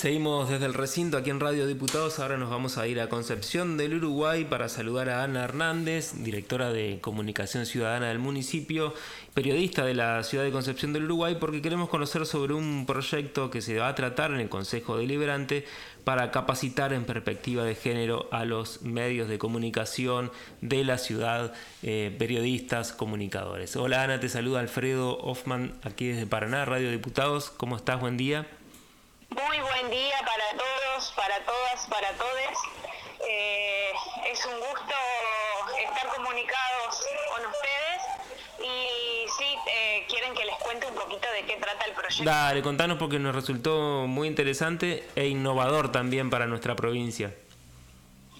Seguimos desde el recinto aquí en Radio Diputados. Ahora nos vamos a ir a Concepción del Uruguay para saludar a Ana Hernández, directora de Comunicación Ciudadana del municipio, periodista de la ciudad de Concepción del Uruguay, porque queremos conocer sobre un proyecto que se va a tratar en el Consejo Deliberante para capacitar en perspectiva de género a los medios de comunicación de la ciudad, eh, periodistas, comunicadores. Hola Ana, te saluda Alfredo Hoffman aquí desde Paraná, Radio Diputados. ¿Cómo estás? Buen día. Muy buen día para todos, para todas, para todos. Eh, es un gusto estar comunicados con ustedes y sí, eh, quieren que les cuente un poquito de qué trata el proyecto. Dale, contanos porque nos resultó muy interesante e innovador también para nuestra provincia.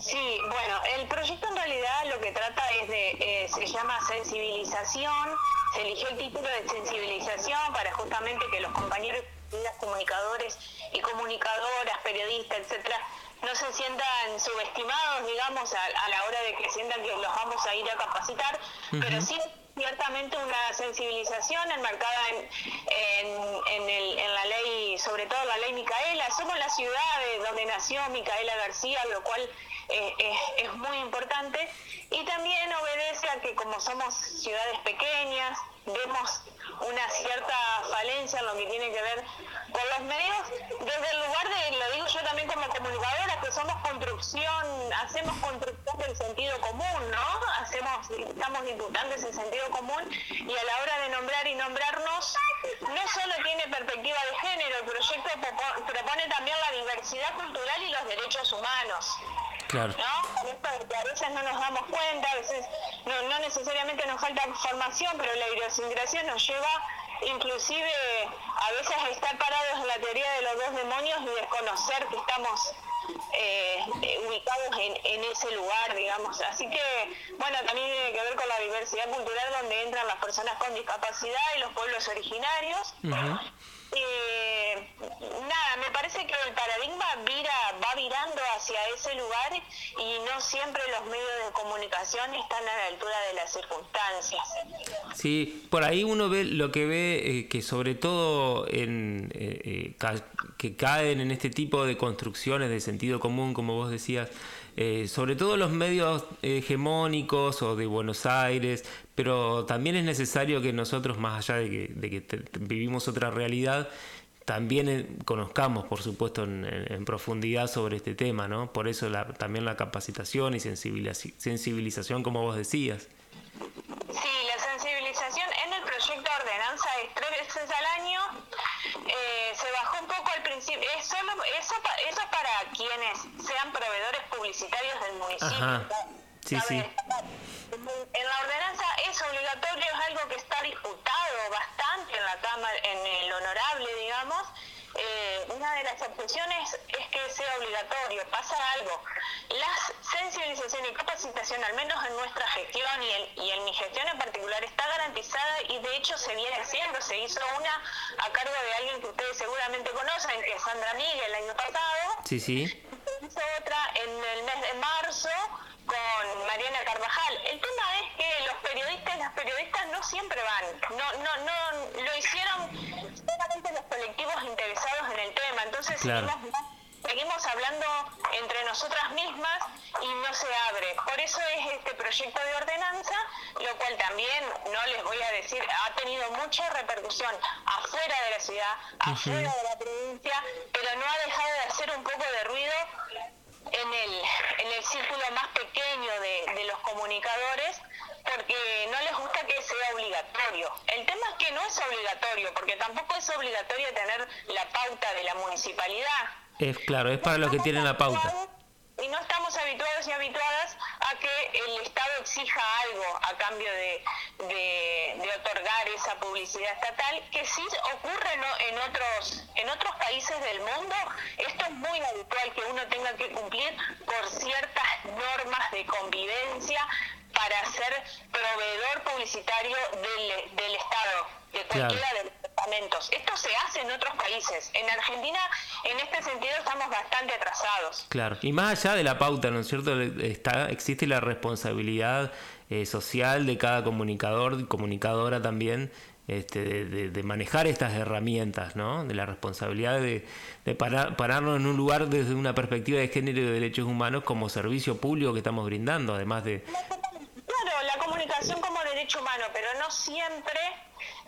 Sí, bueno, el proyecto en realidad lo que trata es de, eh, se llama sensibilización, se eligió el título de sensibilización para justamente que los compañeros comunicadores y comunicadoras, periodistas, etcétera, no se sientan subestimados, digamos, a, la hora de que sientan que los vamos a ir a capacitar, pero sí ciertamente una sensibilización enmarcada en, en, la ley, sobre todo la ley Micaela. Somos la ciudad de donde nació Micaela García, lo cual eh, es, es muy importante. Y también obedece a que como somos ciudades pequeñas, vemos una cierta falencia en lo que tiene que ver con los medios, desde el lugar de, lo digo yo también como comunicadora, que somos construcción, hacemos construcción del sentido común, ¿no? Hacemos, estamos disputando ese sentido común y a la hora de nombrar y nombrarnos, no solo tiene perspectiva de género, el proyecto propone también la diversidad cultural y los derechos humanos. Claro. ¿no? A veces no nos damos cuenta, a veces no, no necesariamente nos falta formación, pero la idiosincrasia nos lleva inclusive a veces a estar parados en la teoría de los dos demonios y desconocer que estamos eh, ubicados en, en, ese lugar, digamos. Así que, bueno, también tiene que ver con la diversidad cultural donde entran las personas con discapacidad y los pueblos originarios. Eh, nada, me parece que el paradigma vira, va virando hacia ese lugar y no siempre los medios de comunicación están a la altura de las circunstancias. Sí, por ahí uno ve lo que ve eh, que sobre todo en, eh, que caen en este tipo de construcciones de sentido común, como vos decías, sobre todo los medios hegemónicos o de Buenos Aires, pero también es necesario que nosotros, más allá de que, de que vivimos otra realidad, también eh, conozcamos, por supuesto, en, profundidad sobre este tema, ¿no? Por eso también la capacitación y sensibilización, como vos decías. Sí, la sensibilización en el proyecto de ordenanza es tres veces al año. Eh, se bajó un poco al principio. Es solo, eso, eso para quienes sean proveedores publicitarios del municipio. Sí, sí. En la ordenanza es obligatorio, es algo que está disputado bastante en la Cámara, en el honorable, digamos. Eh, una de las objeciones es que sea obligatorio. Pasa algo. La sensibilización y capacitación, al menos en nuestra gestión y en, y en mi gestión en particular, está garantizada y de hecho se viene haciendo. Se hizo una a cargo de alguien que ustedes seguramente conocen, que es Sandra Miguel, el año pasado. Sí, sí. El tema es que los periodistas y las periodistas no siempre van. No, no, no, lo hicieron solamente los colectivos interesados en el tema. Entonces seguimos, seguimos hablando entre nosotras mismas y no se abre. Por eso es este proyecto de ordenanza, lo cual también, no les voy a decir, ha tenido mucha repercusión afuera de la ciudad, afuera de la provincia, pero no ha dejado de hacer un poco de ruido en el, en el círculo más pequeño de, de, los comunicadores porque no les gusta que sea obligatorio. El tema es que no es obligatorio, porque tampoco es obligatorio tener la pauta de la municipalidad. Es claro, es para los que tienen la pauta y no estamos habituados y habituadas a que el Estado exija algo a cambio de, de, otorgar esa publicidad estatal, que sí ocurre en otros, en otros países del mundo. Esto es muy habitual que uno tenga que cumplir por ciertas normas de convivencia para ser proveedor publicitario del, del Estado, de cualquiera de los Esto se hace en otros países. En Argentina, en este sentido, estamos bastante atrasados. Claro, y más allá de la pauta, ¿no es cierto? Está, existe la responsabilidad eh, social de cada comunicador y comunicadora también este, de, manejar estas herramientas, ¿no? de la responsabilidad de, pararnos en un lugar desde una perspectiva de género y de derechos humanos como servicio público que estamos brindando, además de... Claro, la comunicación como derecho humano, pero no siempre,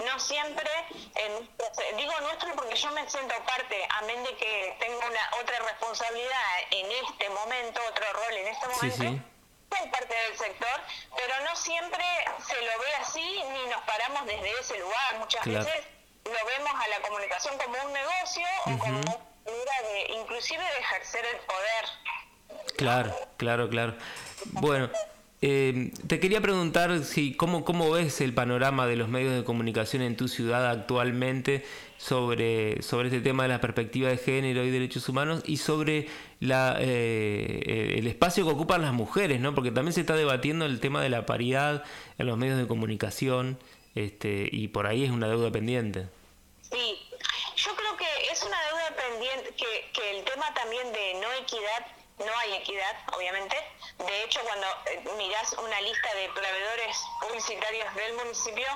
no siempre, en, digo nuestro porque yo me siento parte, amén de que tengo una otra responsabilidad en este momento, otro rol en este momento hay parte del sector, pero no siempre se lo ve así ni nos paramos desde ese lugar. Muchas veces lo vemos a la comunicación como un negocio o como una manera de, inclusive de ejercer el poder. Claro, claro, claro. Bueno, eh, te quería preguntar si cómo, cómo ves el panorama de los medios de comunicación en tu ciudad actualmente sobre, sobre este tema de la perspectiva de género y derechos humanos y sobre la, eh, el espacio que ocupan las mujeres, ¿no? porque también se está debatiendo el tema de la paridad en los medios de comunicación este, y por ahí es una deuda pendiente. Sí, yo creo que es una deuda pendiente, que, que el tema también de no equidad no hay equidad, obviamente. De hecho, cuando eh, mirás una lista de proveedores publicitarios del municipio,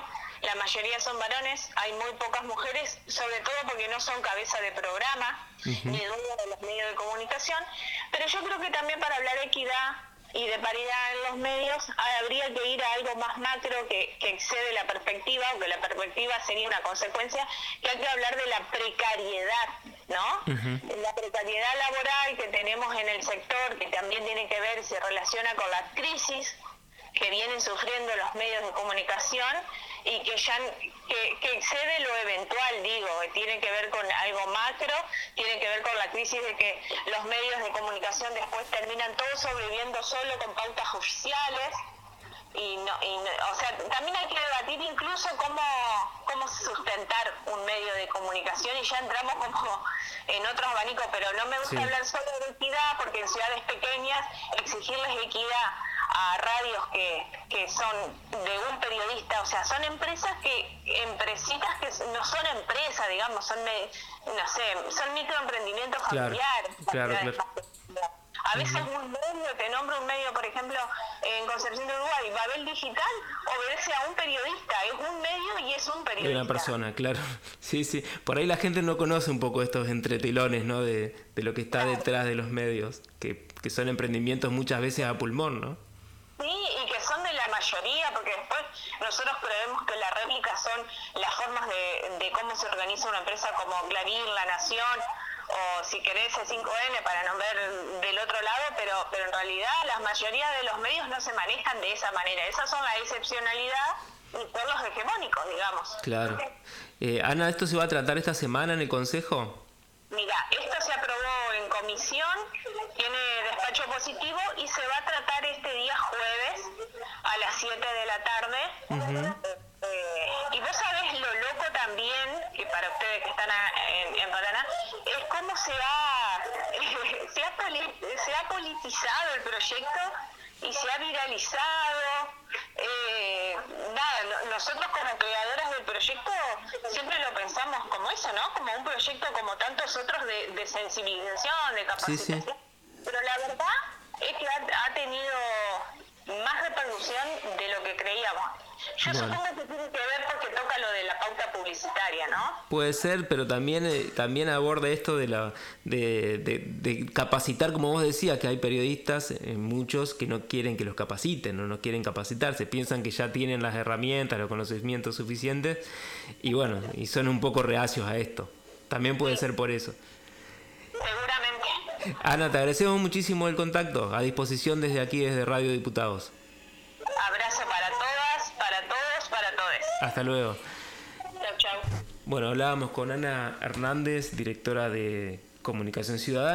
la mayoría son varones, hay muy pocas mujeres, sobre todo porque no son cabeza de programa ni dueña de los medios de comunicación. Pero yo creo que también para hablar de equidad y de paridad en los medios habría que ir a algo más macro que, excede la perspectiva, aunque la perspectiva sería una consecuencia, que hay que hablar de la precariedad, ¿no? La precariedad laboral que tenemos en el sector, que también tiene que ver, se relaciona con la crisis que vienen sufriendo los medios de comunicación y que ya que, excede lo eventual, digo, tiene que ver con algo macro, tiene que ver con la crisis de que los medios de comunicación después terminan todos sobreviviendo solo con pautas oficiales. Y, no, o sea, también hay que debatir incluso cómo, cómo sustentar un medio de comunicación y ya entramos como en otros abanicos, pero no me gusta hablar solo de equidad porque en ciudades pequeñas exigirles equidad a radios que, que son de un periodista, o sea, son empresas que, empresitas que no son empresas, digamos, son, no sé, son microemprendimientos familiares. Claro, A veces un medio, te nombro un medio, por ejemplo, en Concepción de Uruguay, Babel Digital, obedece a un periodista, es un medio y es un periodista. Una persona, claro. Sí, sí. Por ahí la gente no conoce un poco estos entretilones, ¿no? De, de lo que está detrás de los medios, que, que son emprendimientos muchas veces a pulmón, ¿no? Sí, y que son de la mayoría, porque después nosotros creemos que la réplica son las formas de, cómo se organiza una empresa como Clarín, La Nación, o si querés el 5N para no ver del otro lado, pero, pero en realidad la mayoría de los medios no se manejan de esa manera. Esas son la excepcionalidad y son los hegemónicos, digamos. Claro. Eh, Ana, ¿esto se va a tratar esta semana en el Consejo? Mira, esto se aprobó en comisión, tiene positivo y se va a tratar este día jueves a las 7 de la tarde. Eh, y vos sabés lo loco también, que para ustedes que están en, en Paraná, es cómo se ha, se, ha, se ha politizado el proyecto y se ha viralizado. Eh, nada, nosotros como creadoras del proyecto siempre lo pensamos como eso, ¿no? Como un proyecto como tantos otros de, sensibilización, de capacitación. Pero la verdad es que ha tenido más repercusión de lo que creíamos. Yo supongo que tiene que ver porque toca lo de la pauta publicitaria, ¿no? Puede ser, pero también, eh, también aborda esto de, la, de, de, capacitar, como vos decías, que hay periodistas, eh, muchos, que no quieren que los capaciten, no, no quieren capacitarse, piensan que ya tienen las herramientas, los conocimientos suficientes, y bueno, y son un poco reacios a esto. También puede ser por eso. Ana, te agradecemos muchísimo el contacto, a disposición desde aquí, desde Radio Diputados. Abrazo para todas, para todos, para todos. Hasta luego. Chau, chau. Bueno, hablábamos con Ana Hernández, directora de Comunicación Ciudadana.